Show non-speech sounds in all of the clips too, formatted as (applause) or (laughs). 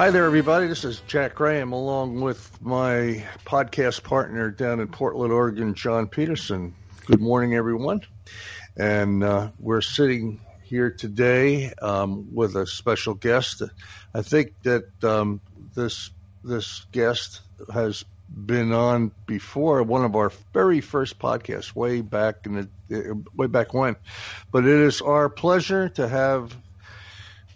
Hi there, everybody. This is Jack Graham, along with my podcast partner down in Portland, Oregon, John Peterson. Good morning, everyone. And uh, we're sitting here today um, with a special guest. I think that um, this this guest has been on before one of our very first podcasts, way back in the way back when. But it is our pleasure to have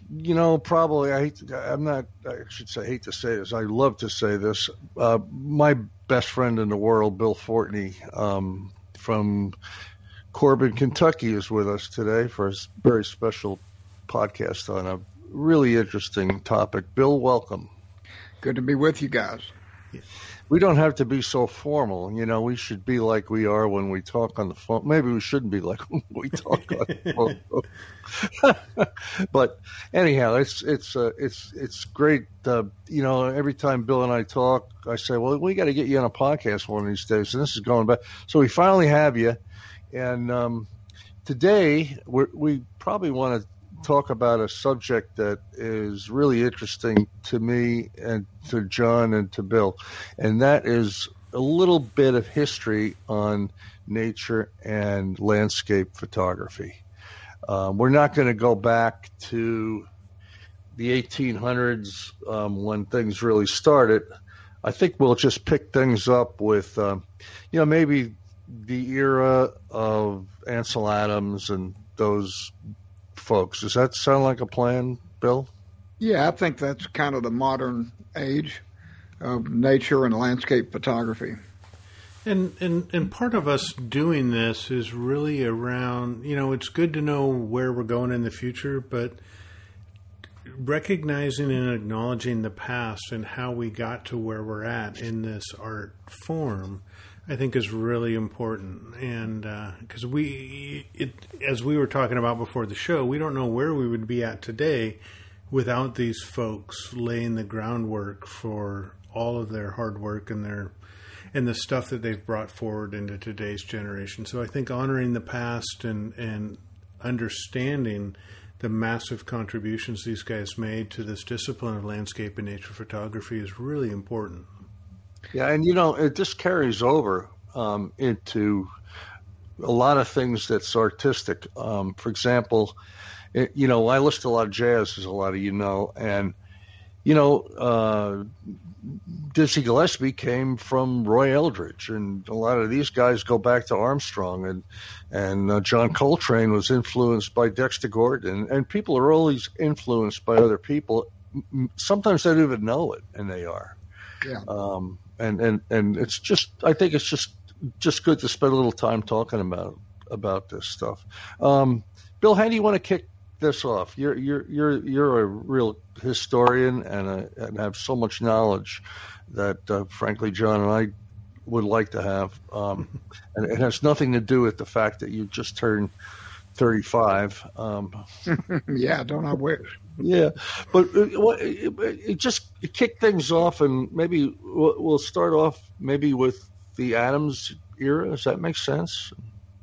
you know, probably I hate to, I'm not. I should say hate to say this. I love to say this. Uh, my best friend in the world, Bill Fortney, um, from Corbin, Kentucky, is with us today for a very special podcast on a really interesting topic. Bill, welcome. Good to be with you guys we don't have to be so formal. You know, we should be like we are when we talk on the phone. Maybe we shouldn't be like (laughs) when we talk on the phone. (laughs) (laughs) but anyhow, it's it's uh, it's it's great. Uh, you know, every time Bill and I talk, I say, "Well, we got to get you on a podcast one of these days." And this is going back. So we finally have you, and um, today we we probably want to talk about a subject that is really interesting to me and to John and to Bill, and that is a little bit of history on nature and landscape photography. Um, we're not going to go back to the 1800s um, when things really started. I think we'll just pick things up with, um, you know, maybe the era of Ansel Adams and those folks. Does that sound like a plan, Bill? Yeah, I think that's kind of the modern age of nature and landscape photography. And, and and part of us doing this is really around you know it's good to know where we're going in the future, but recognizing and acknowledging the past and how we got to where we're at in this art form I think is really important, and because uh, we, it, as we were talking about before the show, we don't know where we would be at today without these folks laying the groundwork for all of their hard work and their and the stuff that they've brought forward into today's generation. So I think honoring the past and and understanding the massive contributions these guys made to this discipline of landscape and nature photography is really important. Yeah, and you know, it just carries over um, into a lot of things that's artistic. Um, for example, it, you know, I listen to a lot of jazz, as a lot of you know, and you know, uh, Dizzy Gillespie came from Roy Eldridge, and a lot of these guys go back to Armstrong, and and uh, John Coltrane was influenced by Dexter Gordon, and people are always influenced by other people. Sometimes they don't even know it, and they are. Yeah. Um, and and and it's just I think it's just just good to spend a little time talking about about this stuff. Um, Bill, how do you want to kick this off? You're you're you're you're a real historian and a, and have so much knowledge that uh, frankly, John and I would like to have. Um, and it has nothing to do with the fact that you just turned 35. Um, (laughs) yeah, don't I wish? Yeah, but uh, it, it just kick things off, and maybe we'll start off maybe with the Adams era. Does that make sense?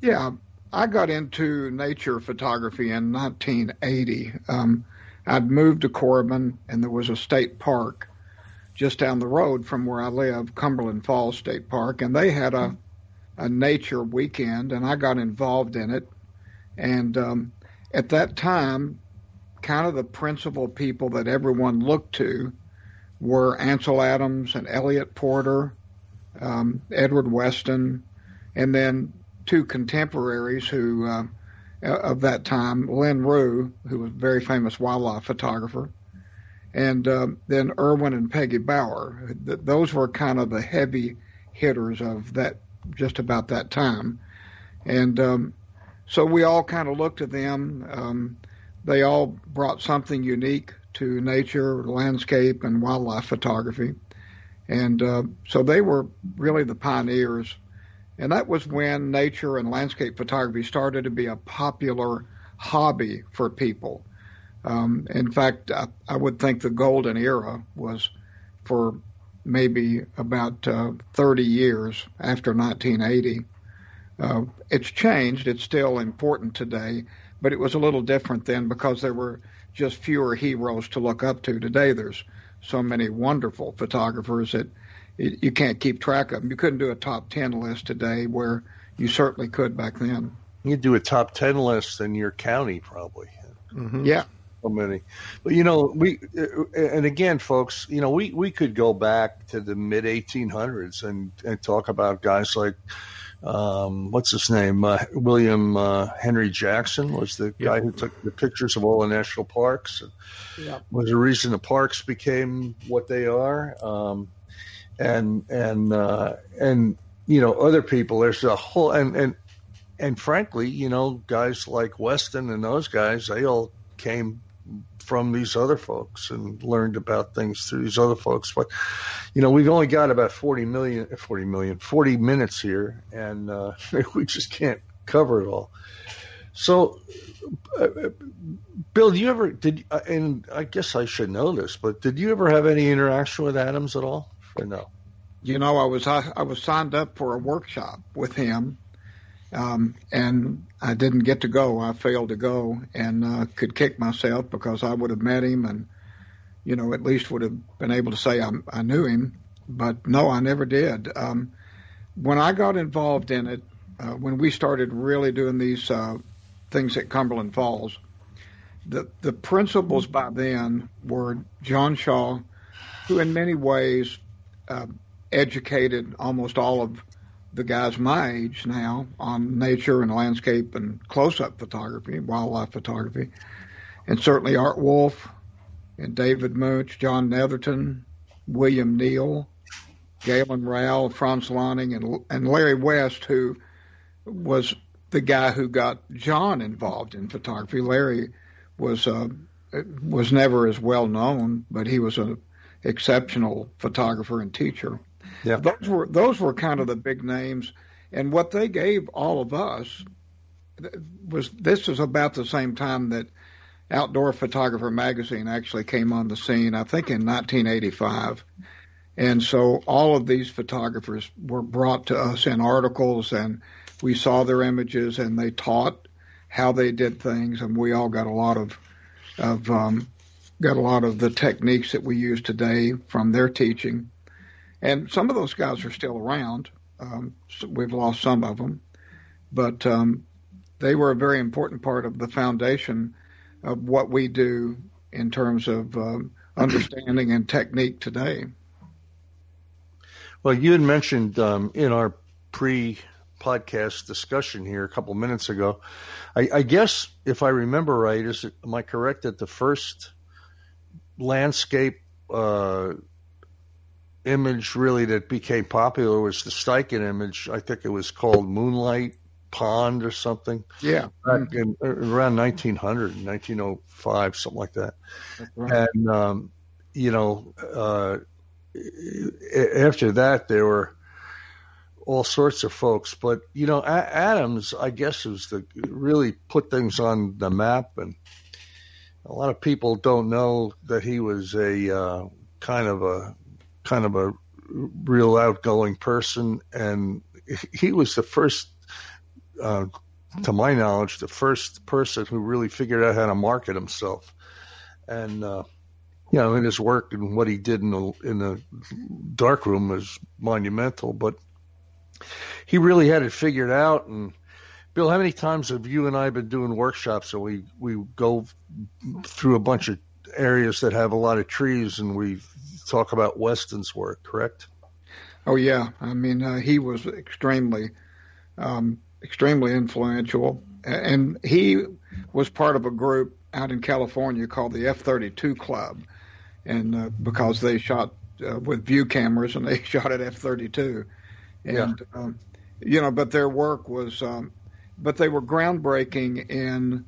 Yeah, I got into nature photography in 1980. Um, I'd moved to Corbin, and there was a state park just down the road from where I live, Cumberland Falls State Park, and they had a a nature weekend, and I got involved in it. And um, at that time, kind of the principal people that everyone looked to were Ansel Adams and Eliot Porter, um, Edward Weston, and then two contemporaries who uh, of that time, Len Rue, who was a very famous wildlife photographer, and um, then Erwin and Peggy Bauer. Those were kind of the heavy hitters of that just about that time, and um, so we all kind of looked at them. Um, they all brought something unique to nature, landscape, and wildlife photography. And uh, so they were really the pioneers. And that was when nature and landscape photography started to be a popular hobby for people. Um, in fact, I, I, would think the golden era was for maybe about uh, 30 years after 1980. Uh, it's changed. It's still important today, but it was a little different then because there were just fewer heroes to look up to. Today, there's so many wonderful photographers that you can't keep track of them. You couldn't do a top 10 list today where you certainly could back then. You'd do a top 10 list in your county, probably. Mm-hmm. Yeah. So many. But, you know, we, and again, folks, you know, we, we could go back to the mid 1800s and, and talk about guys like, um, what's his name? Uh, William uh, Henry Jackson was the guy who took the pictures of all the national parks. Yeah. Was the reason the parks became what they are. Um, and and uh, and you know other people. There's a whole and and and frankly, you know, guys like Weston and those guys, they all came from these other folks and learned about things through these other folks. But, you know, we've only got about 40 million, 40 million, 40 minutes here, and uh, (laughs) we just can't cover it all. So, uh, Bill, do you ever did? Uh, and I guess I should know this, but did you ever have any interaction with Adams at all, or no? You know, I was I, I was signed up for a workshop with him, um, and I didn't get to go. I failed to go, and uh, could kick myself because I would have met him, and you know, at least would have been able to say I, I knew him. But no, I never did. Um, when I got involved in it, uh, when we started really doing these uh, things at Cumberland Falls, the the principals by then were John Shaw, who in many ways uh, educated almost all of the guys my age now on nature and landscape and close-up photography, wildlife photography, and certainly Art Wolfe and David Muench, John Netherton, William Neill, Galen Rowell, Frans Lanting, and, and Larry West, who was the guy who got John involved in photography. Larry was uh, was never as well known, but he was an exceptional photographer and teacher. Yeah. Those were those were kind of the big names, and what they gave all of us was this was about the same time that Outdoor Photographer magazine actually came on the scene. I think in 1985. And so all of these photographers were brought to us in articles and we saw their images and they taught how they did things and we all got a lot of of um, got a lot of the techniques that we use today from their teaching and some of those guys are still around. Um, so we've lost some of them, but um, they were a very important part of the foundation of what we do in terms of um, understanding and technique today. Well, you had mentioned um, in our pre podcast discussion here a couple minutes ago. I, I, guess if I remember right, is it, am I correct that the first landscape uh, image really that became popular was the Steichen image. I think it was called Moonlight Pond or something. Yeah. Back in, around 1900, 1905, something like that. Right. And, um, you know, uh, after that, there were all sorts of folks. But, you know, Adams, I guess, was the really put things on the map. And a lot of people don't know that he was a uh, kind of a kind of a real outgoing person, and he was the first, uh, to my knowledge, the first person who really figured out how to market himself, and uh, you know, in his work and what he did in the in the dark room was monumental. But he really had it figured out. And Bill, how many times have you and I been doing workshops? And we we go through a bunch of areas that have a lot of trees, and we talk about Weston's work, correct? Oh yeah, I mean uh, he was extremely, um, extremely influential, and he was part of a group out in California called the F-32 Club, and uh, because they shot uh, with view cameras and they (laughs) shot at F-32, and yeah. um, you know, but their work was, um, but they were groundbreaking in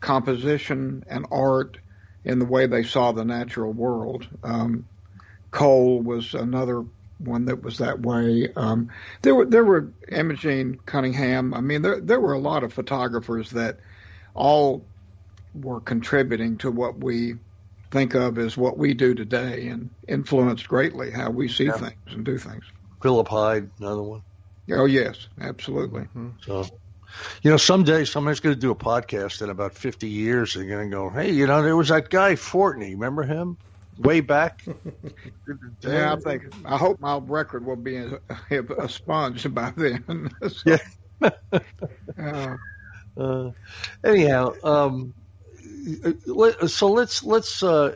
composition and art in the way they saw the natural world. Um, Cole was another one that was that way. Um, there were there were Imogen Cunningham. I mean, there there were a lot of photographers that all were contributing to what we think of as what we do today, and influenced greatly how we see yeah. things and do things. Philip Hyde, another one. Oh yes, absolutely. Mm-hmm. So you know, someday somebody's going to do a podcast in about 50 years. They're going to go, hey, you know, there was that guy Fortney. Remember him? way back. (laughs) (laughs) yeah, I think. I hope my record will be a, a sponge by then. (laughs) so, yeah. uh, uh, anyhow, um, so let's let's uh,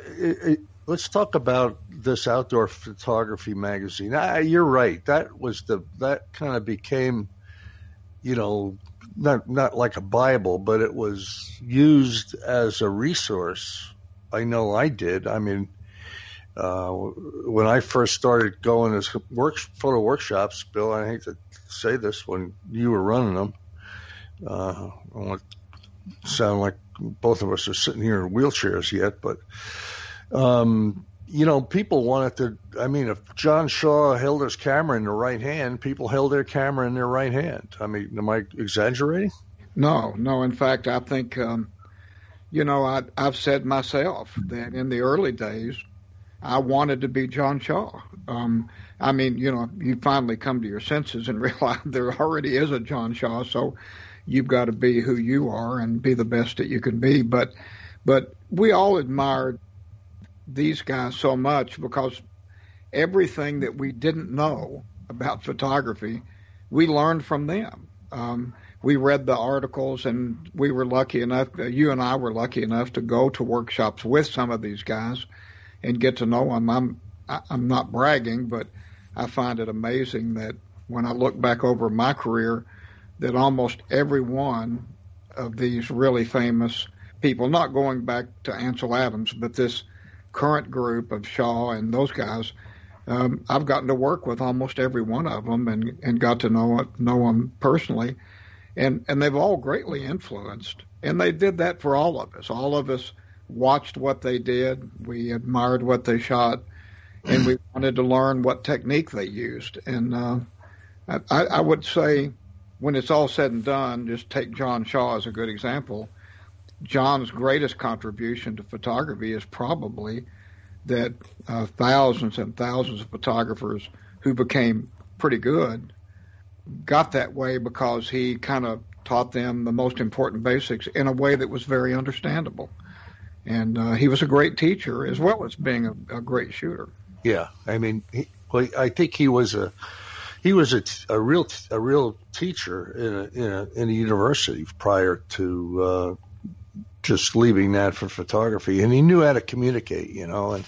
let's talk about this outdoor photography magazine. I, you're right. That was the that kind of became, you know, not not like a Bible, but it was used as a resource. I know I did. I mean, uh, when I first started going as work photo workshops, Bill, I hate to say this when you were running them. Uh, I want to sound like both of us are sitting here in wheelchairs yet, but um, you know, people wanted to. I mean, if John Shaw held his camera in the right hand, people held their camera in their right hand. I mean, am I exaggerating? No, no. In fact, I think, um, you know, I, I've said myself that in the early days, I wanted to be John Shaw. Um, I mean, you know, you finally come to your senses and (laughs) realize there already is a John Shaw, so you've got to be who you are and be the best that you can be. But, but we all admired these guys so much because everything that we didn't know about photography, we learned from them. Um, we read the articles, and we were lucky enough. Uh, you and I were lucky enough to go to workshops with some of these guys and get to know them. I'm I'm not bragging, but I find it amazing that when I look back over my career, that almost every one of these really famous people, not going back to Ansel Adams, but this current group of Shaw and those guys, um, I've gotten to work with almost every one of them and, and got to know know them personally, and and they've all greatly influenced. And they did that for all of us. All of us watched what they did. We admired what they shot, and we (clears throat) wanted to learn what technique they used. And uh, I, I would say, when it's all said and done, just take John Shaw as a good example John's greatest contribution to photography is probably that uh, thousands and thousands of photographers who became pretty good got that way because he kind of taught them the most important basics in a way that was very understandable. And uh, he was a great teacher as well as being a, a great shooter. Yeah, I mean, he, well, I think he was a he was a, a real a real teacher in a, in a in a university prior to uh, just leaving that for photography, and he knew how to communicate, you know, and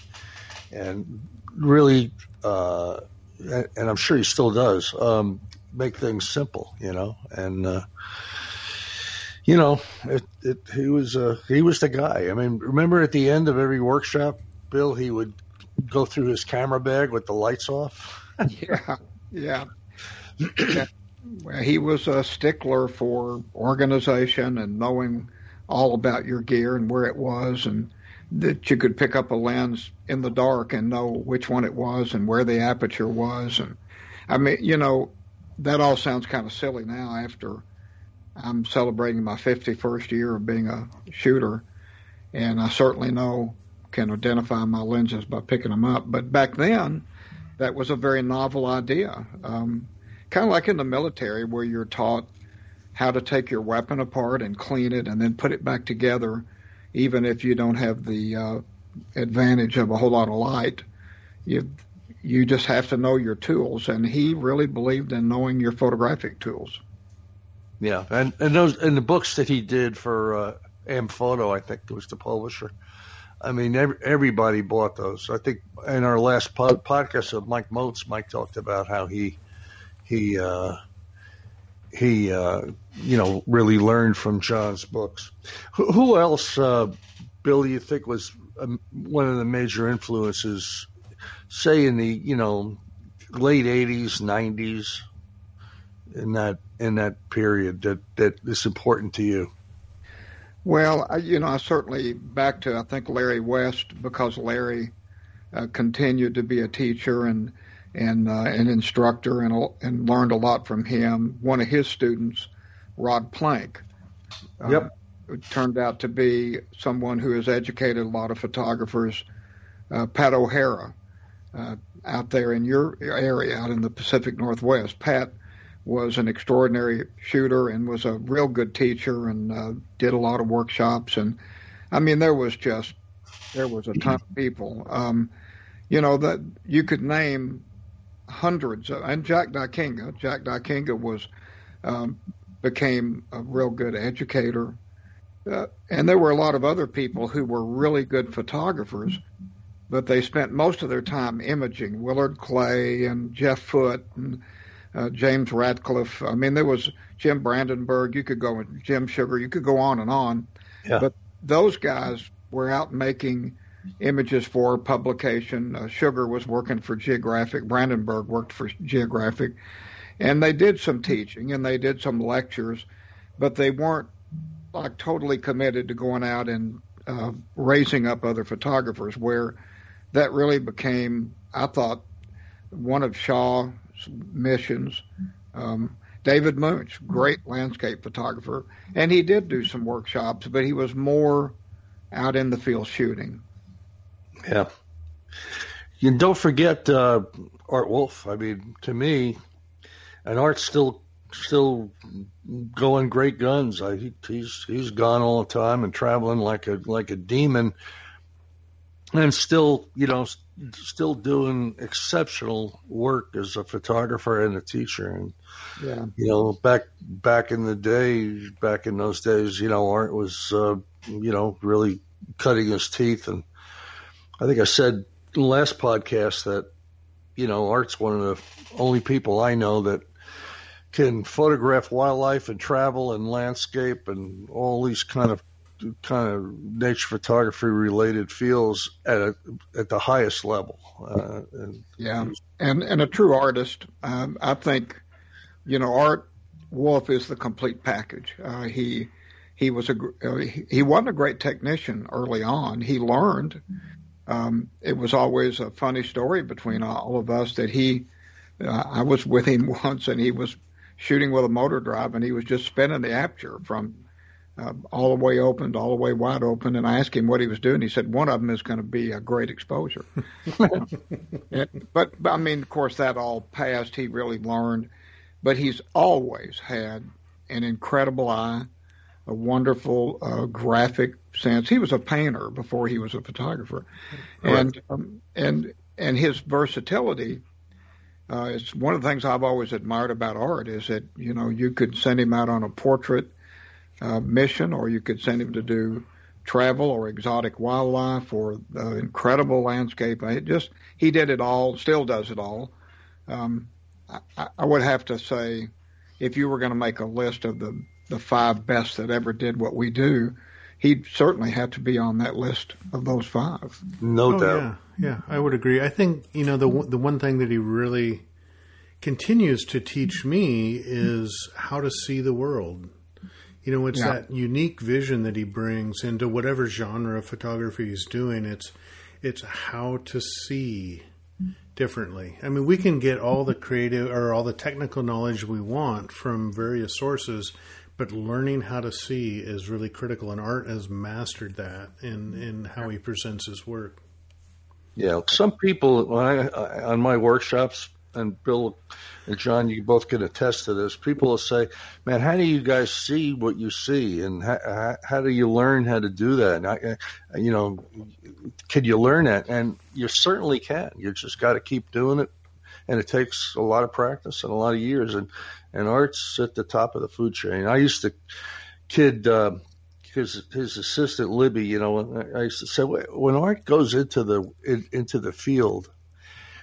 and really, uh, and I'm sure he still does, um, make things simple, you know, and uh, you know, it, it he was uh, he was the guy. I mean, remember at the end of every workshop, Bill, he would go through his camera bag with the lights off. (laughs) yeah, yeah. (clears throat) yeah. He was a stickler for organization and knowing all about your gear and where it was and that you could pick up a lens in the dark and know which one it was and where the aperture was. And I mean you know that all sounds kind of silly now after I'm celebrating my 51st year of being a shooter. And I certainly know can identify my lenses by picking them up. But back then that was a very novel idea. Um, kind of like in the military where you're taught how to take your weapon apart and clean it and then put it back together, even if you don't have the uh, advantage of a whole lot of light. You you just have to know your tools, and he really believed in knowing your photographic tools. Yeah, and and those in the books that he did for uh, Amphoto, I think was the publisher. I mean, every, everybody bought those. I think in our last pod, podcast of Mike Moats, Mike talked about how he he uh, he, uh, you know, really learned from John's books. Who, who else, uh, Bill, do you think was um, one of the major influences, say in the, you know, late '80s, '90s, in that in that period that that is important to you? Well, you know, I certainly back to I think Larry West because Larry uh, continued to be a teacher and and uh, an instructor and, and learned a lot from him. One of his students, Rod Planck, uh, turned out to be someone who has educated a lot of photographers. Uh, Pat O'Hara, uh, out there in your area, out in the Pacific Northwest, Pat was an extraordinary shooter and was a real good teacher and uh, did a lot of workshops. And I mean, there was just there was a ton of people. Um, you know that you could name hundreds, of, and Jack Dykinga. Jack Dykinga was um, became a real good educator, uh, and there were a lot of other people who were really good photographers, but they spent most of their time imaging. Willard Clay and Jeff Foote and uh, James Radcliffe. I mean, there was Jim Brandenburg. You could go with Jim Sugar. You could go on and on. Yeah. But those guys were out making images for publication. Uh, Sugar was working for Geographic. Brandenburg worked for Geographic. And they did some teaching and they did some lectures, but they weren't like totally committed to going out and uh, raising up other photographers, where that really became, I thought, one of Shaw's missions. Um, David Muench, great landscape photographer, and he did do some workshops, but he was more out in the field shooting. Yeah. You don't forget uh, Art Wolfe. I mean, to me, and Art's still still going great guns. I, he, he's he's gone all the time and traveling like a like a demon, and still you know still doing exceptional work as a photographer and a teacher. And yeah, you know back back in the day, back in those days, you know Art was uh, you know really cutting his teeth, and I think I said last podcast that you know Art's one of the only people I know that can photograph wildlife and travel and landscape and all these kind of kind of nature photography related fields at a, at the highest level. Uh, and yeah, and and a true artist. Um, I think, you know, Art Wolfe is the complete package. Uh, he he was a uh, he wasn't a great technician early on. He learned. Um, it was always a funny story between all of us that he. Uh, I was with him (laughs) once, and he was shooting with a motor drive, and he was just spinning the aperture from uh, all the way open to all the way wide open. And I asked him what he was doing. He said one of them is going to be a great exposure. (laughs) (laughs) but, but I mean, of course, that all passed. He really learned, but he's always had an incredible eye, a wonderful uh, graphic sense. He was a painter before he was a photographer, right. and um, and and his versatility uh, it's one of the things I've always admired about art is that you know you could send him out on a portrait uh, mission, or you could send him to do travel or exotic wildlife or uh, incredible landscape. It just he did it all, still does it all. Um, I, I would have to say, if you were going to make a list of the the five best that ever did what we do, he'd certainly have to be on that list of those five. No oh, doubt. Yeah, yeah, I would agree. I think you know the the one thing that he really continues to teach me is how to see the world. You know, it's yeah. that unique vision that he brings into whatever genre of photography he's doing. It's it's how to see differently. I mean, we can get all the creative or all the technical knowledge we want from various sources, but learning how to see is really critical, and Art has mastered that in in how he presents his work. Yeah, some people when I, on my workshops, and Bill and John, you both can attest to this. People will say, "Man, how do you guys see what you see, and how, how do you learn how to do that?" And I, you know, can you learn that? And you certainly can. You just got to keep doing it, and it takes a lot of practice and a lot of years. And and art's at the top of the food chain. I used to kid uh, his his assistant Libby. You know, I used to say when art goes into the in, into the field,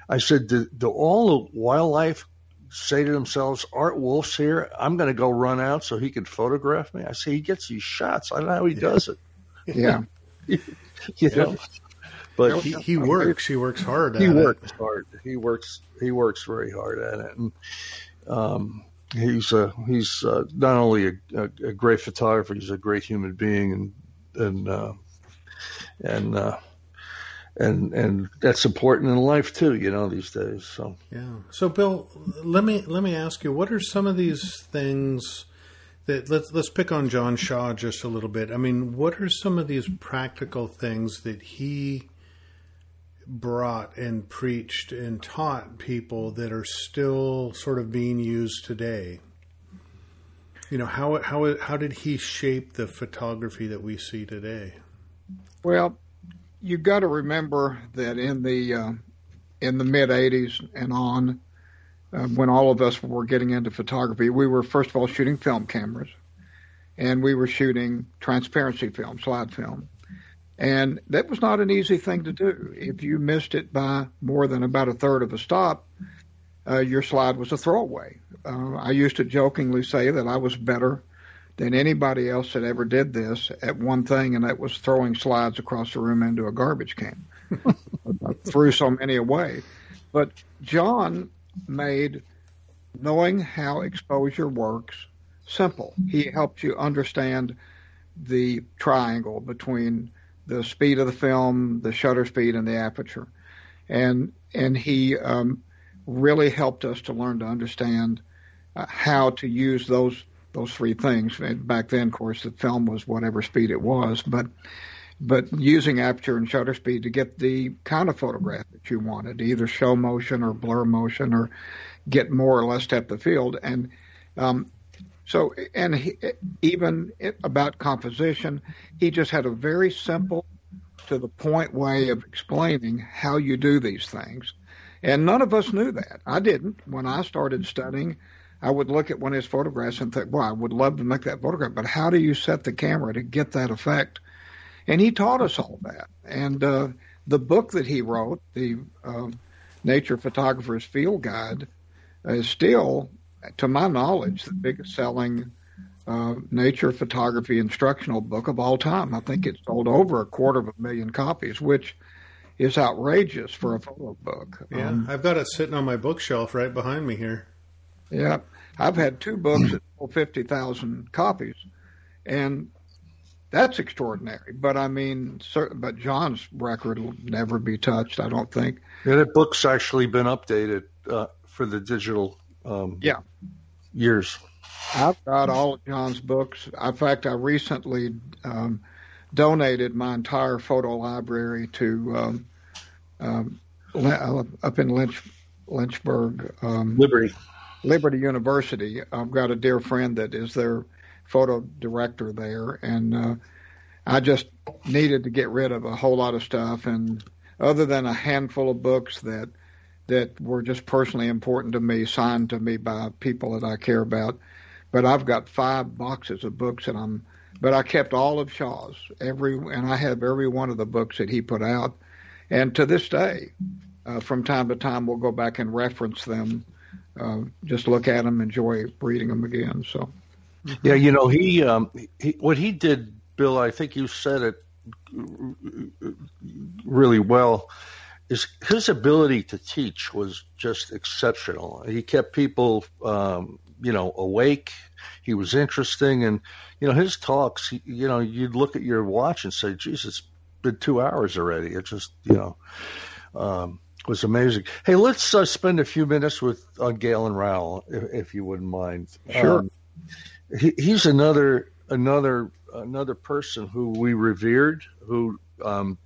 I said, do, do all the wildlife say to themselves, Art Wolfe's here. I'm going to go run out so he can photograph me. I say he gets these shots. I don't know how he does it. (laughs) Yeah. (laughs) you know. But he, he works. He works hard. he works it. hard. He works. He works very hard at it. And um, he's a he's uh, not only a, a, a, great photographer, he's a great human being, and and uh, and uh, and and that's important in life too, you know, these days. So yeah. So Bill, let me let me ask you, what are some of these things? That, let's let's pick on John Shaw just a little bit. I mean, what are some of these practical things that he brought and preached and taught people that are still sort of being used today? You know, how how how did he shape the photography that we see today? Well, you've got to remember that in the uh, in the mid '80s and on, uh, when all of us were getting into photography, we were first of all shooting film cameras, and we were shooting transparency film, slide film, and that was not an easy thing to do. If you missed it by more than about a third of a stop, uh, your slide was a throwaway. Uh, I used to jokingly say that I was better than anybody else that ever did this at one thing, and that was throwing slides across the room into a garbage can. (laughs) I threw so many away. But John made knowing how exposure works simple. He helped you understand the triangle between the speed of the film, the shutter speed, and the aperture. And and he um, really helped us to learn to understand uh, how to use those those three things. And back then, of course, the film was whatever speed it was, but but using aperture and shutter speed to get the kind of photograph that you wanted, either show motion or blur motion, or get more or less depth of field. And um, so, and he, even about composition, he just had a very simple, to the point way of explaining how you do these things. And none of us knew that. I didn't when I started studying. I would look at one of his photographs and think, well, I would love to make that photograph, but how do you set the camera to get that effect? And he taught us all that. And uh, the book that he wrote, the uh, Nature Photographer's Field Guide, is still, to my knowledge, the biggest selling uh, nature photography instructional book of all time. I think it sold over a quarter of a million copies, which is outrageous for a photo book. Yeah, um, I've got it sitting on my bookshelf right behind me here. Yeah, I've had two books that sold fifty thousand copies, and that's extraordinary. But I mean, certain, but John's record will never be touched. I don't think. Yeah, that book's actually been updated uh, for the digital. Um, yeah. Years. I've got all of John's books. In fact, I recently um, donated my entire photo library to um, um, up in Lynch, Lynchburg. Um, Liberty. Liberty University. I've got a dear friend that is their photo director there, and uh, I just needed to get rid of a whole lot of stuff. And other than a handful of books that that were just personally important to me, signed to me by people that I care about, but I've got five boxes of books and I'm. But I kept all of Shaw's every, and I have every one of the books that he put out, and to this day, uh, from time to time, we'll go back and reference them uh, just look at them, enjoy reading them again. So, yeah, you know, he, um, he what he did, Bill. I think you said it really well. Is his ability to teach was just exceptional. He kept people, um, you know, awake. He was interesting, and you know, his talks. You know, you'd look at your watch and say, "Jesus, it's been two hours already." It just, you know. Um, was amazing. Hey, let's uh, spend a few minutes with uh, Galen Rowell, if, if, you wouldn't mind. Sure. Um, he, he's another another another person who we revered, who um,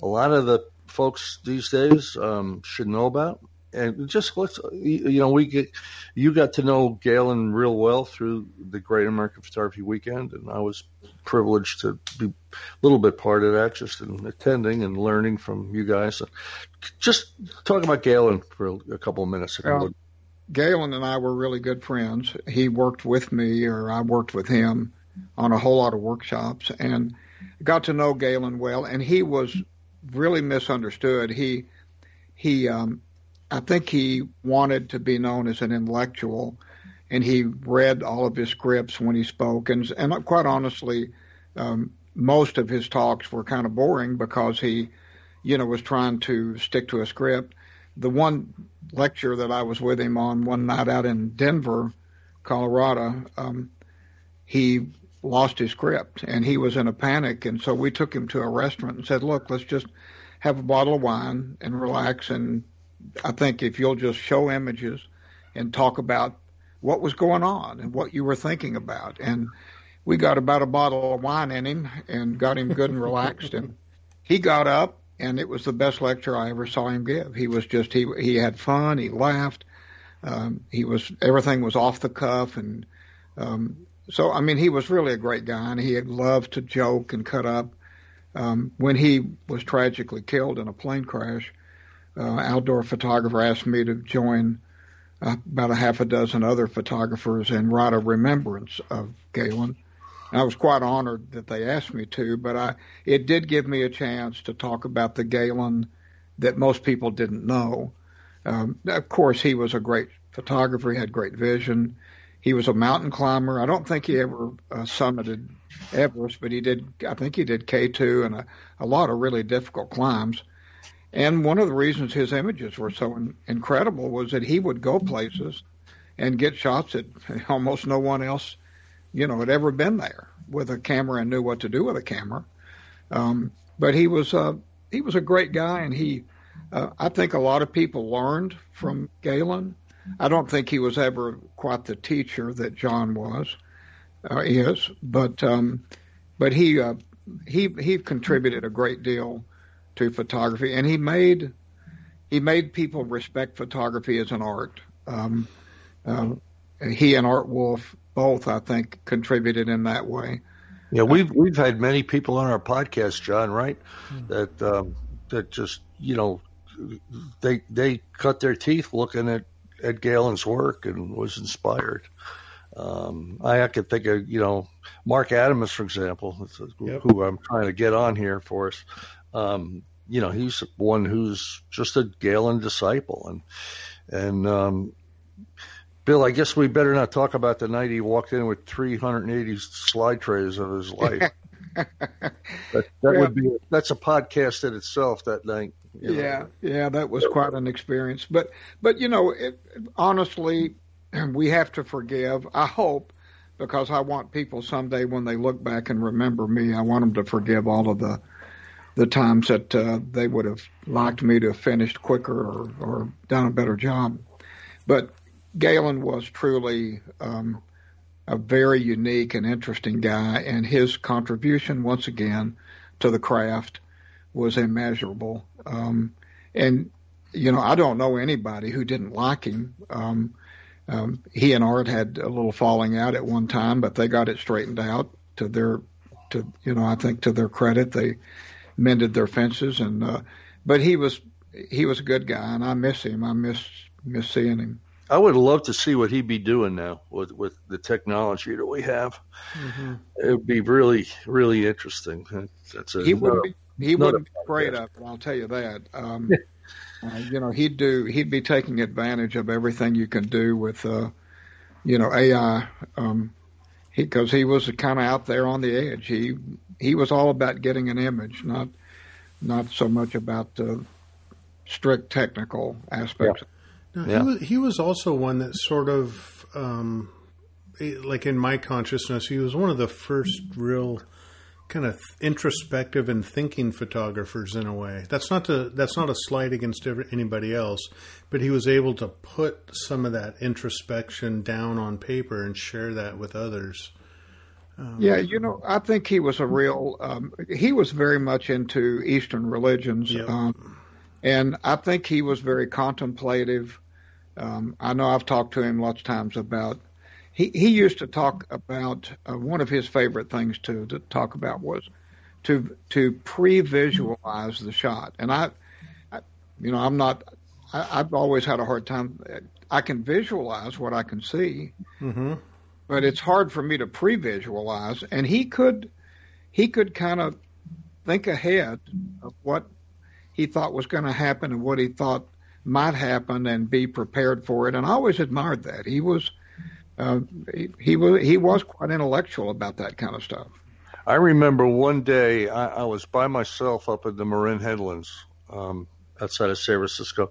a lot of the folks these days um, should know about. And just let's, you know, we get, you got to know Galen real well through the Great American Photography Weekend, and I was privileged to be a little bit part of that, just in attending and learning from you guys. Just talk about Galen for a couple of minutes. Well, Galen and I were really good friends. He worked with me, or I worked with him on a whole lot of workshops, and got to know Galen well. And he was really misunderstood. He he um, I think he wanted to be known as an intellectual, and he read all of his scripts when he spoke. And, and quite honestly, um, most of his talks were kind of boring because he you know, was trying to stick to a script. The one lecture that I was with him on one night out in Denver, Colorado, um, he lost his script and he was in a panic. And so we took him to a restaurant and said, look, let's just have a bottle of wine and relax. And I think if you'll just show images and talk about what was going on and what you were thinking about. And we got about a bottle of wine in him and got him good and relaxed. And he got up and it was the best lecture I ever saw him give. He was just he he had fun, he laughed, um, he was everything was off the cuff, and um, so I mean he was really a great guy, and he loved to joke and cut up. um, when he was tragically killed in a plane crash, uh, outdoor photographer asked me to join uh, about a half a dozen other photographers and write a remembrance of Galen. And I was quite honored that they asked me to, but I it did give me a chance to talk about the Galen that most people didn't know. Um, of course, he was a great photographer. He had great vision. He was a mountain climber. I don't think he ever uh, summited Everest, but he did. I think he did K2 and a, a lot of really difficult climbs. And one of the reasons his images were so in, incredible was that he would go places and get shots that (laughs) almost no one else, you know, had ever been there with a camera and knew what to do with a camera. Um, but he was uh, he was a great guy, and he uh, I think a lot of people learned from Galen. I don't think he was ever quite the teacher that John was uh, is, but um, but he uh, he he contributed a great deal to photography, and he made he made people respect photography as an art. Um, uh, he and Art Wolfe both, I think, contributed in that way. Yeah, we've we've had many people on our podcast, John, right? Mm-hmm. That um, that just you know they they cut their teeth looking at at Galen's work and was inspired. Um, I, I could think of you know Mark Adams, for example, yep. who I'm trying to get on here for us. Um, you know, he's one who's just a Galen disciple, and and um, Bill, I guess we better not talk about the night he walked in with 380 slide trays of his life. (laughs) that, that yeah. would be that's a podcast in itself that night. You know. Yeah, yeah, that was quite an experience. But but you know, it, honestly, (clears throat) we have to forgive. I hope because I want people someday when they look back and remember me, I want them to forgive all of the the times that uh, they would have liked me to have finished quicker or, or done a better job. But Galen was truly um, a very unique and interesting guy, and his contribution, once again, to the craft was immeasurable. Um, and you know, I don't know anybody who didn't like him. Um, um, he and Art had a little falling out at one time, but they got it straightened out to their, to you know, I think to their credit, they mended their fences. And uh, but he was he was a good guy, and I miss him. I miss miss seeing him. I would love to see what he'd be doing now with with the technology that we have. Mm-hmm. It would be really really interesting. That's a, he would be he wouldn't be afraid of it. I'll tell you that. Um, (laughs) uh, you know, he'd do he'd be taking advantage of everything you can do with, uh, you know, AI. Um, because he, he was kind of out there on the edge. He he was all about getting an image, not not so much about the strict technical aspects. Yeah. yeah. He, was, he was also one that sort of, um, like in my consciousness, he was one of the first real kind of introspective and thinking photographers in a way. That's not to that's not a slight against anybody else, but he was able to put some of that introspection down on paper and share that with others. Um, yeah, you know, I think he was a real. Um, he was very much into Eastern religions, yep. um, and I think he was very contemplative. Um, I know I've talked to him lots of times about he, he used to talk about uh, one of his favorite things to, to talk about was to to pre-visualize the shot. And I, I you know, I'm not. I, have always had a hard time. I can visualize what I can see, mm-hmm. but it's hard for me to pre-visualize. And he could, he could kind of think ahead of what he thought was going to happen and what he thought might happen and be prepared for it. And I always admired that. He was uh, he, was he was quite intellectual about that kind of stuff. I remember one day I, I was by myself up at the Marin Headlands um, outside of San Francisco,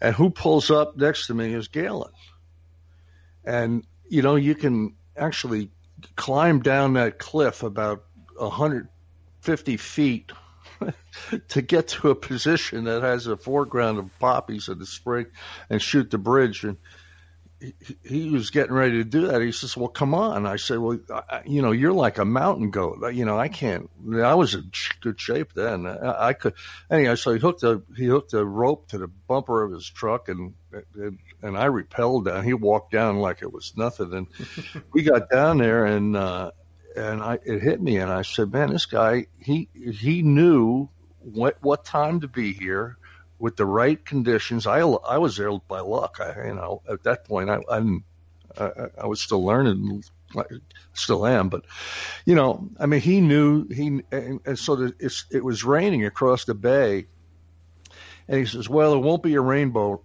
and who pulls up next to me is Galen. And you know you can actually climb down that cliff about 150 feet (laughs) to get to a position that has a foreground of poppies in the spring and shoot the bridge and he, was getting ready to do that. He says, "Well, come on." I said, "Well, I, you know, you're like a mountain goat. You know, I can't. I was in good shape then. I, I could." Anyway, so he hooked a he hooked a rope to the bumper of his truck, and and, and I repelled down. He walked down like it was nothing, and (laughs) we got down there, and uh, and I it hit me, and I said, "Man, this guy he he knew what what time to be here." With the right conditions, I, I was there by luck. I, you know, at that point, I, I didn't I, I was still learning, still am, but you know, I mean, he knew he, and, and so the, it's, it was raining across the bay, and he says, "Well, it won't be a rainbow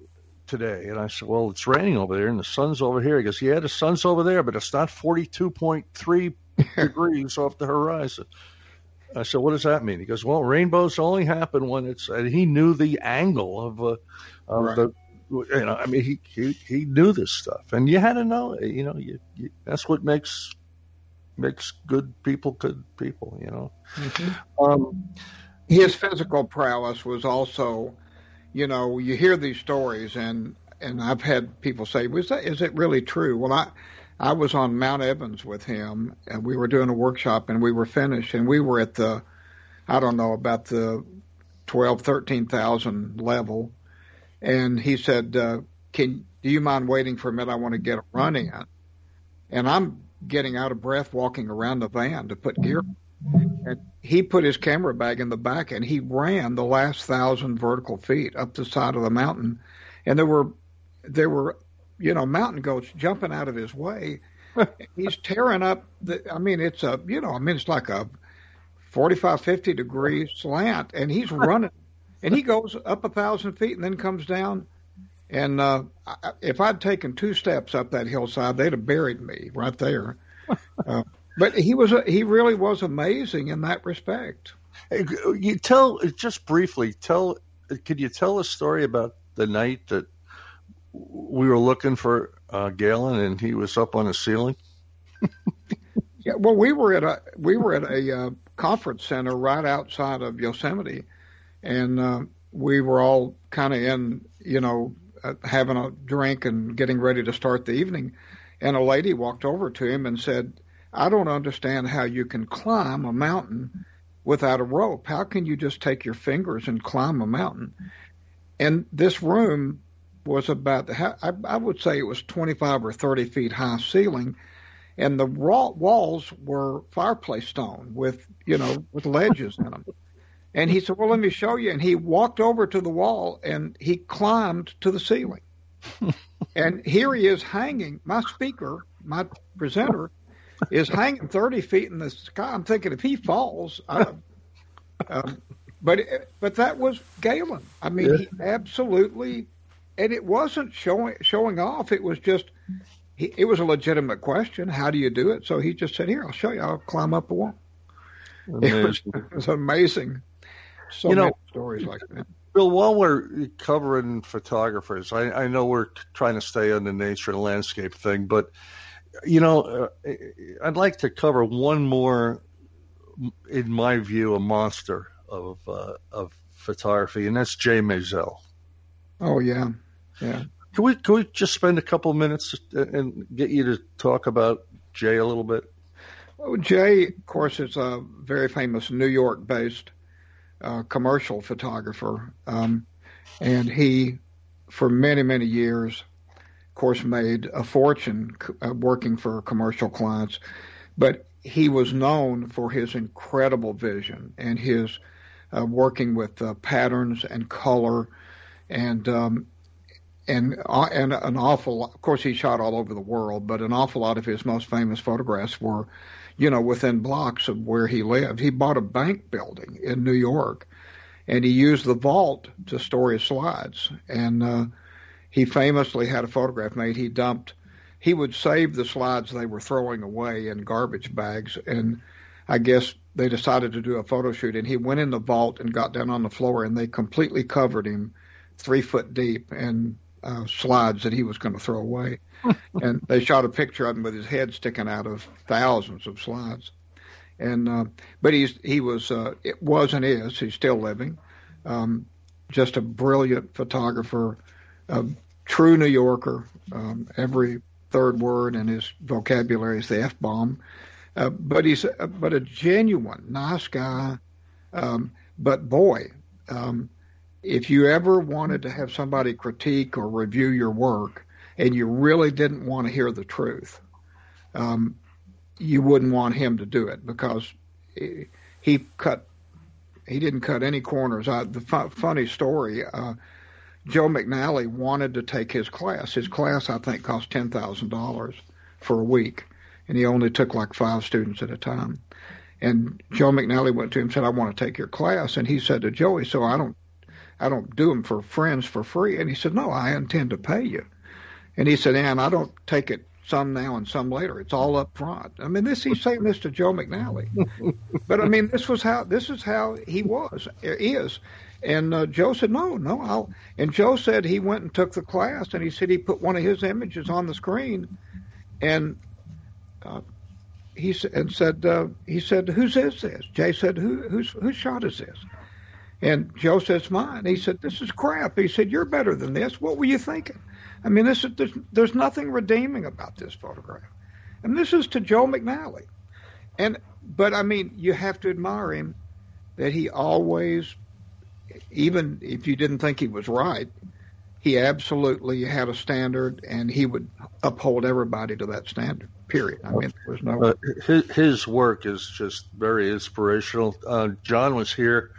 today." And I said, "Well, it's raining over there, and the sun's over here." He goes, "Yeah, the sun's over there, but it's not forty-two point three (laughs) degrees off the horizon." I said, "What does that mean?" He goes, "Well, rainbows only happen when it's." And he knew the angle of, uh, of right. the you know, I mean, he, he, he knew this stuff, and you had to know. You know, you, you, that's what makes makes good people good people. You know, mm-hmm. um, his physical prowess was also, you know, you hear these stories, and and I've had people say, "Was that is it really true?" Well, I I was on Mount Evans with him, and we were doing a workshop, and we were finished, and we were at the, I don't know about the twelve, thirteen thousand level and he said, uh, "Can do you mind waiting for a minute? I want to get a run in." And I'm getting out of breath walking around the van to put gear. And he put his camera bag in the back and he ran the last thousand vertical feet up the side of the mountain. And there were there were you know mountain goats jumping out of his way. (laughs) He's tearing up the. I mean, it's a you know I mean it's like a 45, 50 degree slant, and he's running and he goes up a thousand feet and then comes down. And uh, I, if I'd taken two steps up that hillside, they'd have buried me right there. (laughs) Uh, but he was a, he really was amazing in that respect. You tell just briefly tell. Could you tell a story about the night that we were looking for uh, Galen and he was up on the ceiling? (laughs) yeah, well, we were at a we were at a uh, conference center right outside of Yosemite, and uh, we were all kind of in, you know, uh, having a drink and getting ready to start the evening. And a lady walked over to him and said, I don't understand how you can climb a mountain without a rope. How can you just take your fingers and climb a mountain? And this room was about, I would say it was 25 or 30 feet high ceiling, and the walls were fireplace stone with, you know, with ledges in them. And he said, Well, let me show you. And he walked over to the wall and he climbed to the ceiling. (laughs) and here he is hanging. My speaker, my presenter, is hanging 30 feet in the sky. I'm thinking if he falls, I, um, but but that was Galen. I mean, yeah. he absolutely, and it wasn't showing showing off. It was just, he, it was a legitimate question. How do you do it? So he just said, "Here, I'll show you. I'll climb up a wall." It was, it was amazing. So you know, stories like that. Bill, while we're covering photographers, I, I know we're trying to stay on the nature and landscape thing, but you know, uh, I'd like to cover one more, in my view, a monster of uh, of photography, and that's Jay Maisel. Oh yeah, yeah. Can we can we just spend a couple minutes and get you to talk about Jay a little bit? Well, Jay, of course, is a very famous New York-based uh, commercial photographer, um, and he, for many many years, of course, made a fortune uh, working for commercial clients. But he was known for his incredible vision and his uh, working with uh, patterns and color, and um, and uh, and an awful. Of course, he shot all over the world, but an awful lot of his most famous photographs were you know, within blocks of where he lived. He bought a bank building in New York, and he used the vault to store his slides. And uh, he famously had a photograph made. He dumped. He would save the slides they were throwing away in garbage bags, and I guess they decided to do a photo shoot. And he went in the vault and got down on the floor, and they completely covered him, three foot deep, in uh, slides that he was going to throw away (laughs) and they shot a picture of him with his head sticking out of thousands of slides. And uh, but he's he was uh, it was and is he's still living, um, just a brilliant photographer, a true New Yorker. Um, every third word in his vocabulary is the f bomb. Uh, but he's uh, but a genuine nice guy. Um, but boy, um, if you ever wanted to have somebody critique or review your work, and you really didn't want to hear the truth. Um, you wouldn't want him to do it because he, cut he didn't cut any corners. I, the fu- funny story. Uh, Joe McNally wanted to take his class. His class, I think, cost ten thousand dollars for a week, and he only took like five students at a time. And Joe McNally went to him and said, "I want to take your class." And he said to Joey, "So I don't, I don't do them for friends for free." And he said, "No, I intend to pay you." And he said, "And I don't take it some now and some later. It's all up front." I mean, this he's saying this to Joe McNally, (laughs) but I mean, this was how this is how he was is. And uh, Joe said, "No, no, I'll." And Joe said he went and took the class, and he said he put one of his images on the screen, and uh, he and said uh, he said whose is this? Jay said who whose whose shot is this? And Joe says mine. He said this is crap. He said you're better than this. What were you thinking? I mean, this is there's, there's nothing redeeming about this photograph, and this is to Joe McNally. And but I mean, you have to admire him that he always, even if you didn't think he was right, he absolutely had a standard, and he would uphold everybody to that standard. Period. I mean, there was no. Uh, his, his work is just very inspirational. Uh, John was here.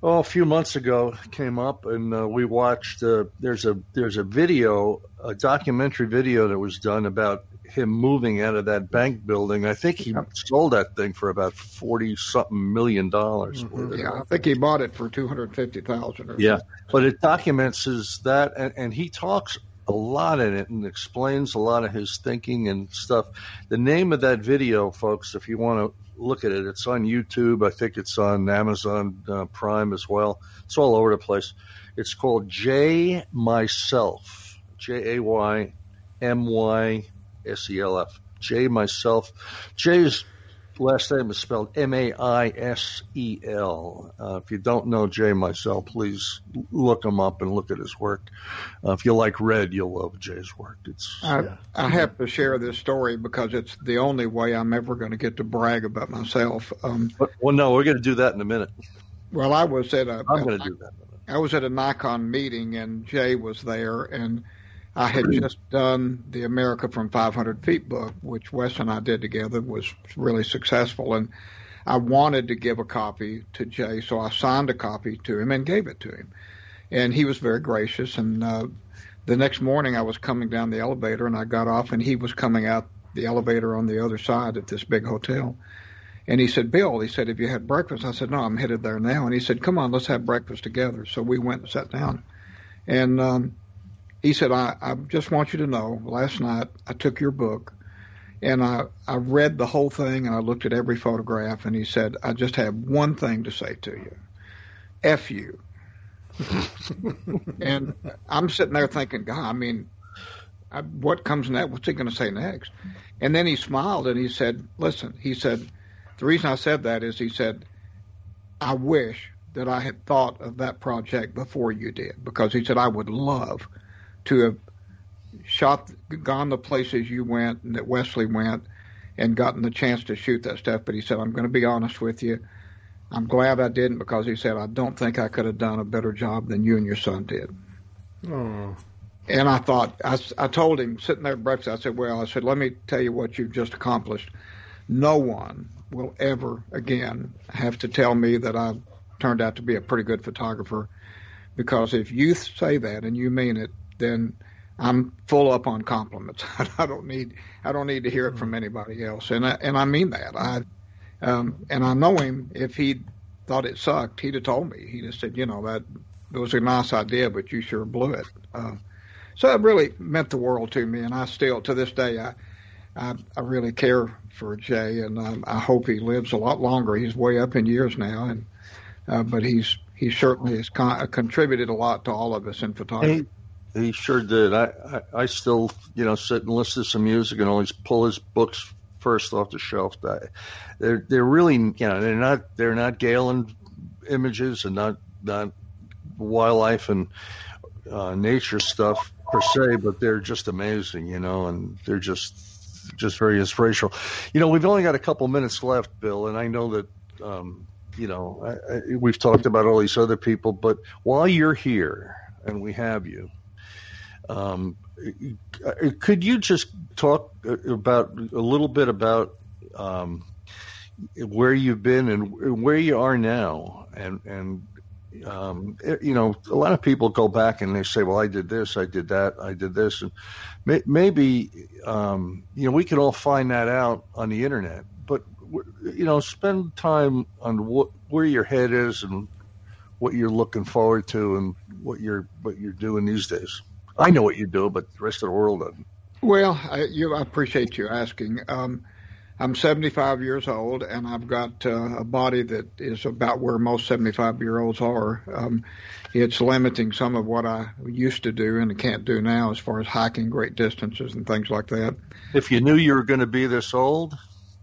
Oh, a few months ago, came up and uh, we watched. Uh, there's a there's a video, a documentary video that was done about him moving out of that bank building. I think he sold that thing for about forty something million dollars. Mm-hmm. Yeah, I think he bought it for two hundred fifty thousand. Yeah, but it documents his that, and, and he talks a lot in it and explains a lot of his thinking and stuff. The name of that video, folks, if you want to look at it, it's on YouTube. I think it's on Amazon uh, Prime as well. It's all over the place. It's called Jay Myself. J A Y M Y S E L F. Jay Myself. Jay's last name is spelled M A I S E L. Uh, if you don't know Jay Maisel, please look him up and look at his work. Uh, if you like red, you'll love Jay's work. It's I, yeah. I have to share this story because it's the only way I'm ever going to get to brag about myself. Um, well, no, we're going to do that in a minute. Well, I was at a. I'm going to do that. I was at a Nikon meeting and Jay was there and I had just done the America from 500 Feet book, which Wes and I did together, was really successful, and I wanted to give a copy to Jay, so I signed a copy to him and gave it to him, and he was very gracious. And uh, the next morning, I was coming down the elevator, and I got off, and he was coming out the elevator on the other side at this big hotel. And he said, Bill, he said, have you had breakfast? I said, no, I'm headed there now. And he said, come on, let's have breakfast together. So we went and sat down. And um, he said, I, I just want you to know, last night I took your book and I, I read the whole thing and I looked at every photograph and he said, I just have one thing to say to you. F you. (laughs) and I'm sitting there thinking, God, I mean, I, what comes next? What's he going to say next? And then he smiled and he said, listen, he said, the reason I said that is he said, I wish that I had thought of that project before you did because he said, I would love to have shot, gone the places you went and that Wesley went, and gotten the chance to shoot that stuff. But he said, "I'm going to be honest with you. I'm glad I didn't because he said I don't think I could have done a better job than you and your son did." Oh. And I thought I, I told him sitting there at breakfast. I said, "Well, I said, let me tell you what you've just accomplished. No one will ever again have to tell me that I've turned out to be a pretty good photographer." Because if you say that and you mean it, then I'm full up on compliments. (laughs) I don't need I don't need to hear it from anybody else, and I, and I mean that. I um, and I know him. If he thought it sucked, he'd have told me. He'd have said, you know, that it was a nice idea, but you sure blew it. Uh, so it really meant the world to me, and I still to this day I I, I really care for Jay, and um, I hope he lives a lot longer. He's way up in years now, and uh, but he's he certainly has con- contributed a lot to all of us in photography. Hey he sure did. I, I, I still, you know, sit and listen to some music and always pull his books first off the shelf. They're they're really, you know, they're not they're not Galen images and not not wildlife and uh, nature stuff per se, but they're just amazing, you know, and they're just just very inspirational. You know, we've only got a couple minutes left, Bill, and I know that. Um, you know, I, I, we've talked about all these other people, but while you're here and we have you, um, could you just talk about a little bit about um, where you've been and where you are now, and and um, you know, a lot of people go back and they say, "Well, I did this, I did that, I did this," and may, maybe um, you know we can all find that out on the internet. But you know, spend time on what where your head is and what you're looking forward to and what you're what you're doing these days. I know what you do, but the rest of the world doesn't. Well, I, you, I appreciate you asking. Um, I'm 75 years old, and I've got uh, a body that is about where most 75 year olds are. Um, it's limiting some of what I used to do and can't do now as far as hiking great distances and things like that. If you knew you were going to be this old,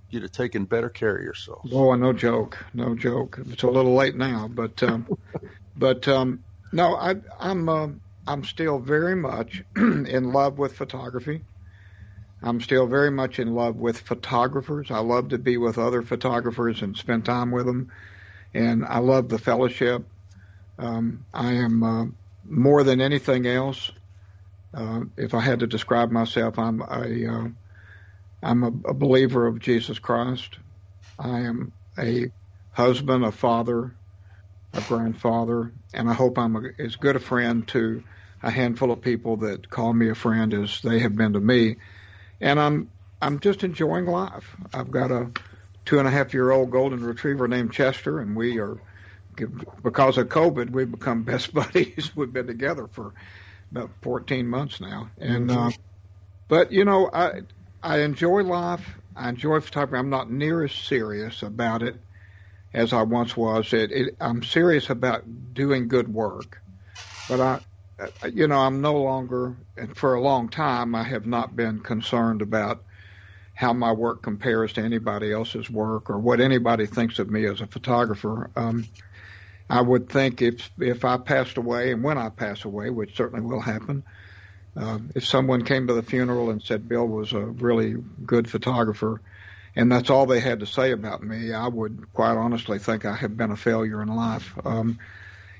you'd have taken better care of yourself. Oh, no joke, no joke. It's a little late now, but um, (laughs) but um, no, I, I'm uh, I'm still very much (clears throat) in love with photography. I'm still very much in love with photographers. I love to be with other photographers and spend time with them, and I love the fellowship. Um, I am uh, more than anything else. Uh, if I had to describe myself, I'm a uh, I'm a, a believer of Jesus Christ. I am a husband, a father, a grandfather, and I hope I'm a, as good a friend to a handful of people that call me a friend as they have been to me and I'm I'm just enjoying life. I've got a two and a half year old golden retriever named Chester, and we are because of COVID, we've become (laughs) best buddies. we've been together for about 14 months now, and uh, but you know I I enjoy life. I enjoy photography. I'm not near as serious about it as I once was. It, it, I'm serious about doing good work, but I uh, you know, I'm no longer, and for a long time, I have not been concerned about how my work compares to anybody else's work or what anybody thinks of me as a photographer. Um, I would think if if I passed away, and when I pass away, which certainly will happen, uh, if someone came to the funeral and said Bill was a really good photographer, and that's all they had to say about me, I would quite honestly think I have been a failure in life. Um,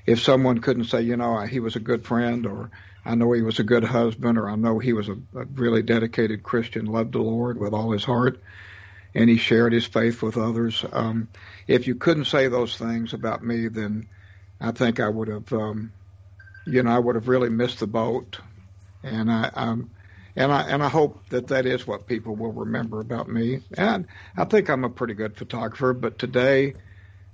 if someone couldn't say, you know, he was a good friend, or I know he was a good husband, or I know he was a, a really dedicated Christian, loved the Lord with all his heart, and he shared his faith with others. Um, if you couldn't say those things about me, then I think I would have, um, you know, I would have really missed the boat. And I, um, and I and I hope that that is what people will remember about me. And I think I'm a pretty good photographer, but today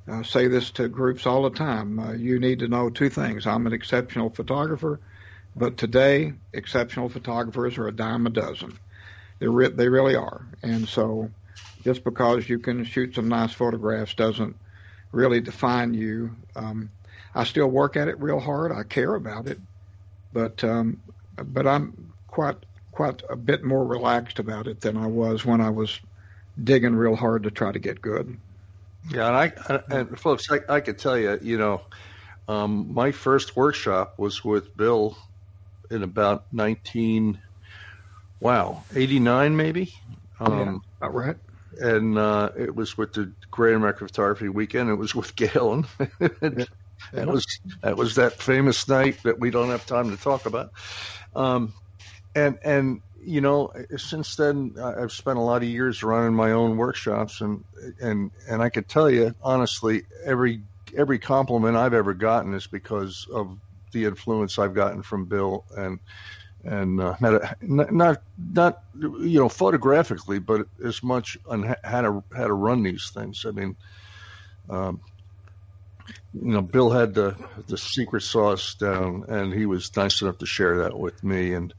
I say this to groups all the time. Uh, you need to know two things. I'm an exceptional photographer, but today, exceptional photographers are a dime a dozen. They re- they really are. And so, just because you can shoot some nice photographs doesn't really define you. Um, I still work at it real hard. I care about it, but um, but I'm quite quite a bit more relaxed about it than I was when I was digging real hard to try to get good. Yeah, and I and folks, I, I could tell you, you know, um, my first workshop was with Bill in about nineteen, wow, eighty nine maybe. Um, yeah, about right. And uh, it was with the Great American Photography Weekend. It was with (laughs) Galen. that was that was that famous night that we don't have time to talk about. Um, and and you know, since then I've spent a lot of years running my own workshops, and and and I could tell you honestly, every every compliment I've ever gotten is because of the influence I've gotten from Bill and and uh, not, not not you know photographically, but as much on how to how to run these things. I mean, um, you know, Bill had the the secret sauce down, and he was nice enough to share that with me, and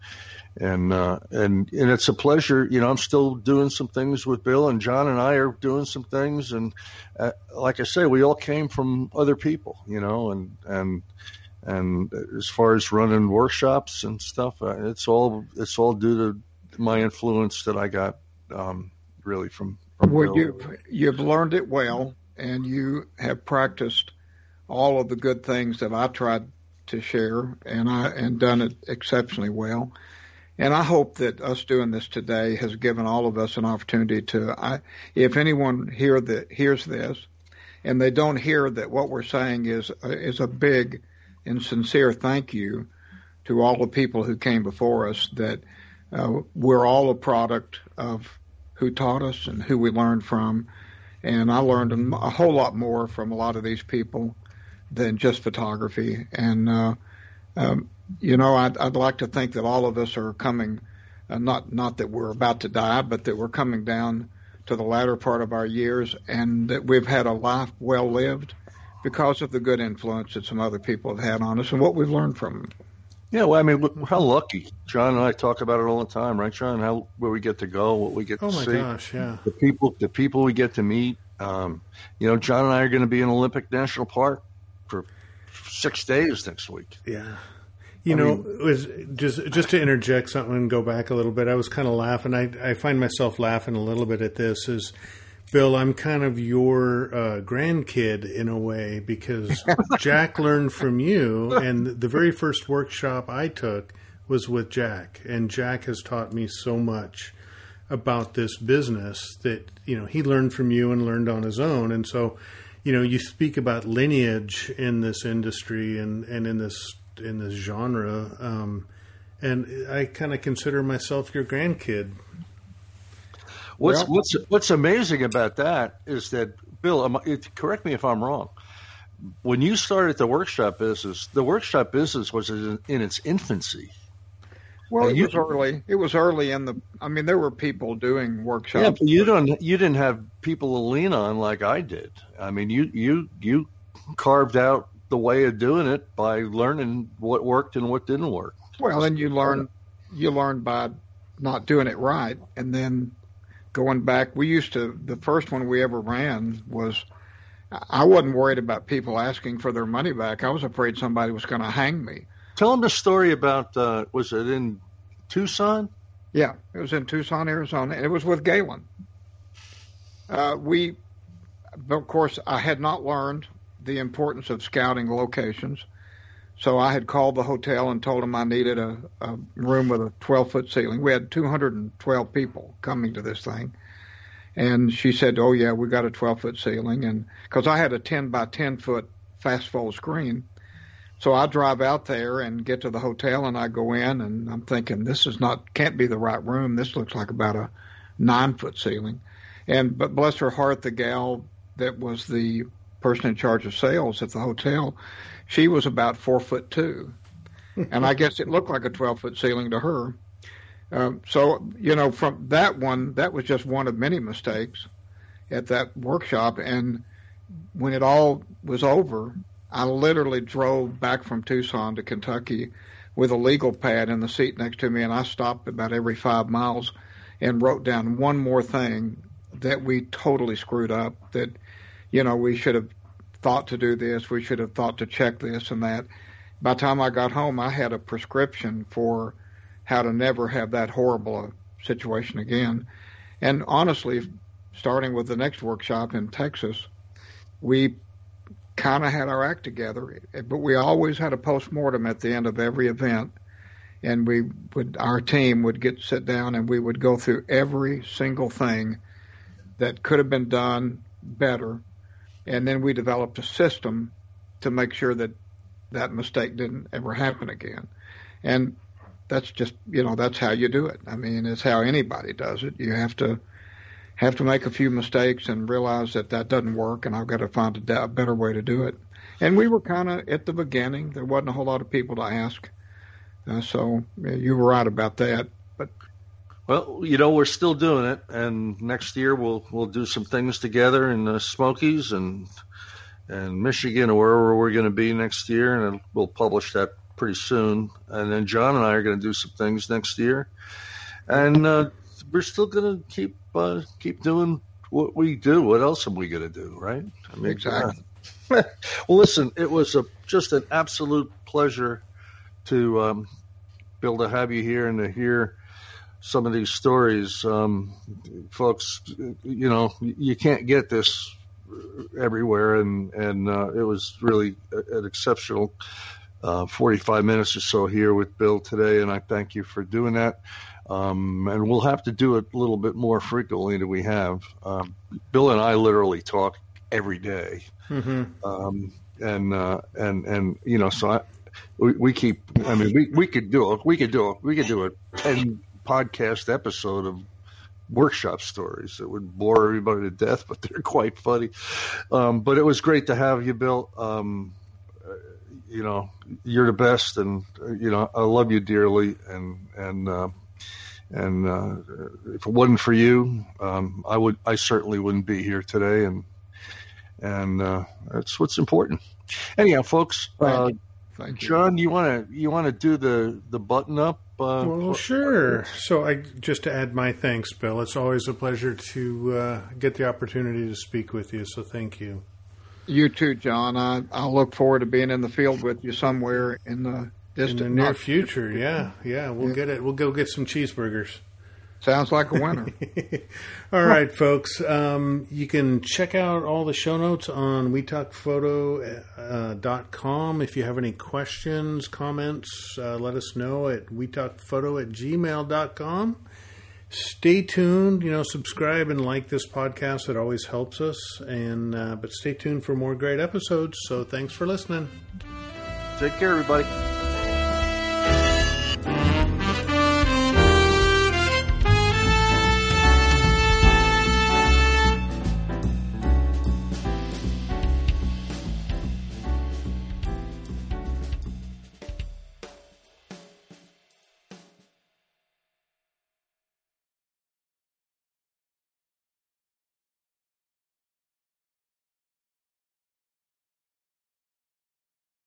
and uh, and and it's a pleasure. You know, I'm still doing some things with Bill, and John and I are doing some things. And uh, like I say, we all came from other people. You know, and and and as far as running workshops and stuff, uh, it's all it's all due to my influence that I got um, really from. from well, Bill. you you've learned it well, and you have practiced all of the good things that I tried to share, and I and done it exceptionally well. And I hope that us doing this today has given all of us an opportunity to, I, if anyone here that hears this, and they don't hear that what we're saying is uh, is a big and sincere thank you to all the people who came before us that uh, we're all a product of who taught us and who we learned from. And I learned a whole lot more from a lot of these people than just photography. And, uh, um, you know, I'd, I'd like to think that all of us are coming, uh, not, not that we're about to die, but that we're coming down to the latter part of our years and that we've had a life well lived because of the good influence that some other people have had on us and what we've learned from them. Yeah, well, I mean, look how lucky John and I talk about it all the time, right, John? How where we get to go, what we get oh to my see, gosh, yeah, the people, the people we get to meet. Um, you know, John and I are going to be in Olympic National Park for six days next week. Yeah, you I know, mean, it was just just to interject something and go back a little bit. I was kind of laughing. I I find myself laughing a little bit at this. Is Bill, I'm kind of your uh, grandkid in a way because (laughs) Jack learned from you, and the very first workshop I took was with Jack, and Jack has taught me so much about this business that you know he learned from you and learned on his own, and so you know you speak about lineage in this industry and and in this in this genre, um, and I kind of consider myself your grandkid What's well, what's what's amazing about that is that Bill, it, correct me if I'm wrong. When you started the workshop business, the workshop business was in, in its infancy. Well, it was early. It was early in the. I mean, there were people doing workshops. Yeah, but you don't. You didn't have people to lean on like I did. I mean, you you you carved out the way of doing it by learning what worked and what didn't work. Well, and you learn you learn by not doing it right, and then going back, we used to, the first one we ever ran was, I wasn't worried about people asking for their money back. I was afraid somebody was going to hang me. Tell them the story about, uh, was it in Tucson? Yeah, it was in Tucson, Arizona, and it was with Galen. Uh, we, of course, I had not learned the importance of scouting locations. So I had called the hotel and told them I needed a, a room with a 12 foot ceiling. We had 212 people coming to this thing. And she said, Oh, yeah, we got a 12 foot ceiling. And because I had a 10 by 10 foot fast fold screen. So I drive out there and get to the hotel and I go in and I'm thinking, this is not, can't be the right room. This looks like about a nine foot ceiling. And, but bless her heart, the gal that was the person in charge of sales at the hotel, she was about four foot two, (laughs) and I guess it looked like a twelve foot ceiling to her. Um, so you know, from that one, that was just one of many mistakes at that workshop. And when it all was over, I literally drove back from Tucson to Kentucky with a legal pad in the seat next to me, and I stopped about every five miles and wrote down one more thing that we totally screwed up. That you know we should have thought to do this. We should have thought to check this and that. By the time I got home, I had a prescription for how to never have that horrible situation again. And honestly, starting with the next workshop in Texas, we kind of had our act together, but we always had a post mortem at the end of every event. And we would, our team would get sit down and we would go through every single thing that could have been done better and then we developed a system to make sure that that mistake didn't ever happen again. And that's just you know that's how you do it. I mean, it's how anybody does it. You have to have to make a few mistakes and realize that that doesn't work, and I've got to find a, a better way to do it. And we were kind of at the beginning. There wasn't a whole lot of people to ask, uh, so you were right about that. But well, you know, we're still doing it, and next year we'll we'll do some things together in the Smokies and and Michigan or wherever we're going to be next year, and we'll publish that pretty soon. And then John and I are going to do some things next year, and uh, we're still going to keep uh, keep doing what we do. What else are we going to do, right? I mean, exactly. (laughs) well, listen, it was a just an absolute pleasure to um, be able to have you here and to hear some of these stories, um, folks, you know, you can't get this everywhere, and and uh, it was really an exceptional uh, 45 minutes or so here with Bill today, and I thank you for doing that. Um, and we'll have to do it a little bit more frequently than we have. Um, Bill and I literally talk every day. Mm-hmm. Um, and uh, and and you know, so I, we, we keep. I mean, we, we could do a we could do a we could do a ten podcast episode of workshop stories that would bore everybody to death, (laughs) but they're quite funny. Um, but it was great to have you, Bill. Um, you know, you're the best, and you know, I love you dearly, and and uh, and uh, if it wasn't for you, um, I would I certainly wouldn't be here today, and and uh, that's what's important. Anyhow, folks, uh, John, you want to you want to do the the button up? Uh, well, sure. So, I just to add my thanks, Bill. It's always a pleasure to uh, get the opportunity to speak with you. So, thank you. You too, John. I I look forward to being in the field with you somewhere in the distant in the near future. Yeah, yeah. We'll yeah. get it. We'll go get some cheeseburgers. Sounds like a winner. (laughs) all right, folks. Um, you can check out all the show notes on wetalkphoto.com. Uh, if you have any questions, comments, uh, let us know at wetalkphoto at gmail.com. Stay tuned. You know, subscribe and like this podcast. It always helps us. And uh, But stay tuned for more great episodes. So thanks for listening. Take care, everybody.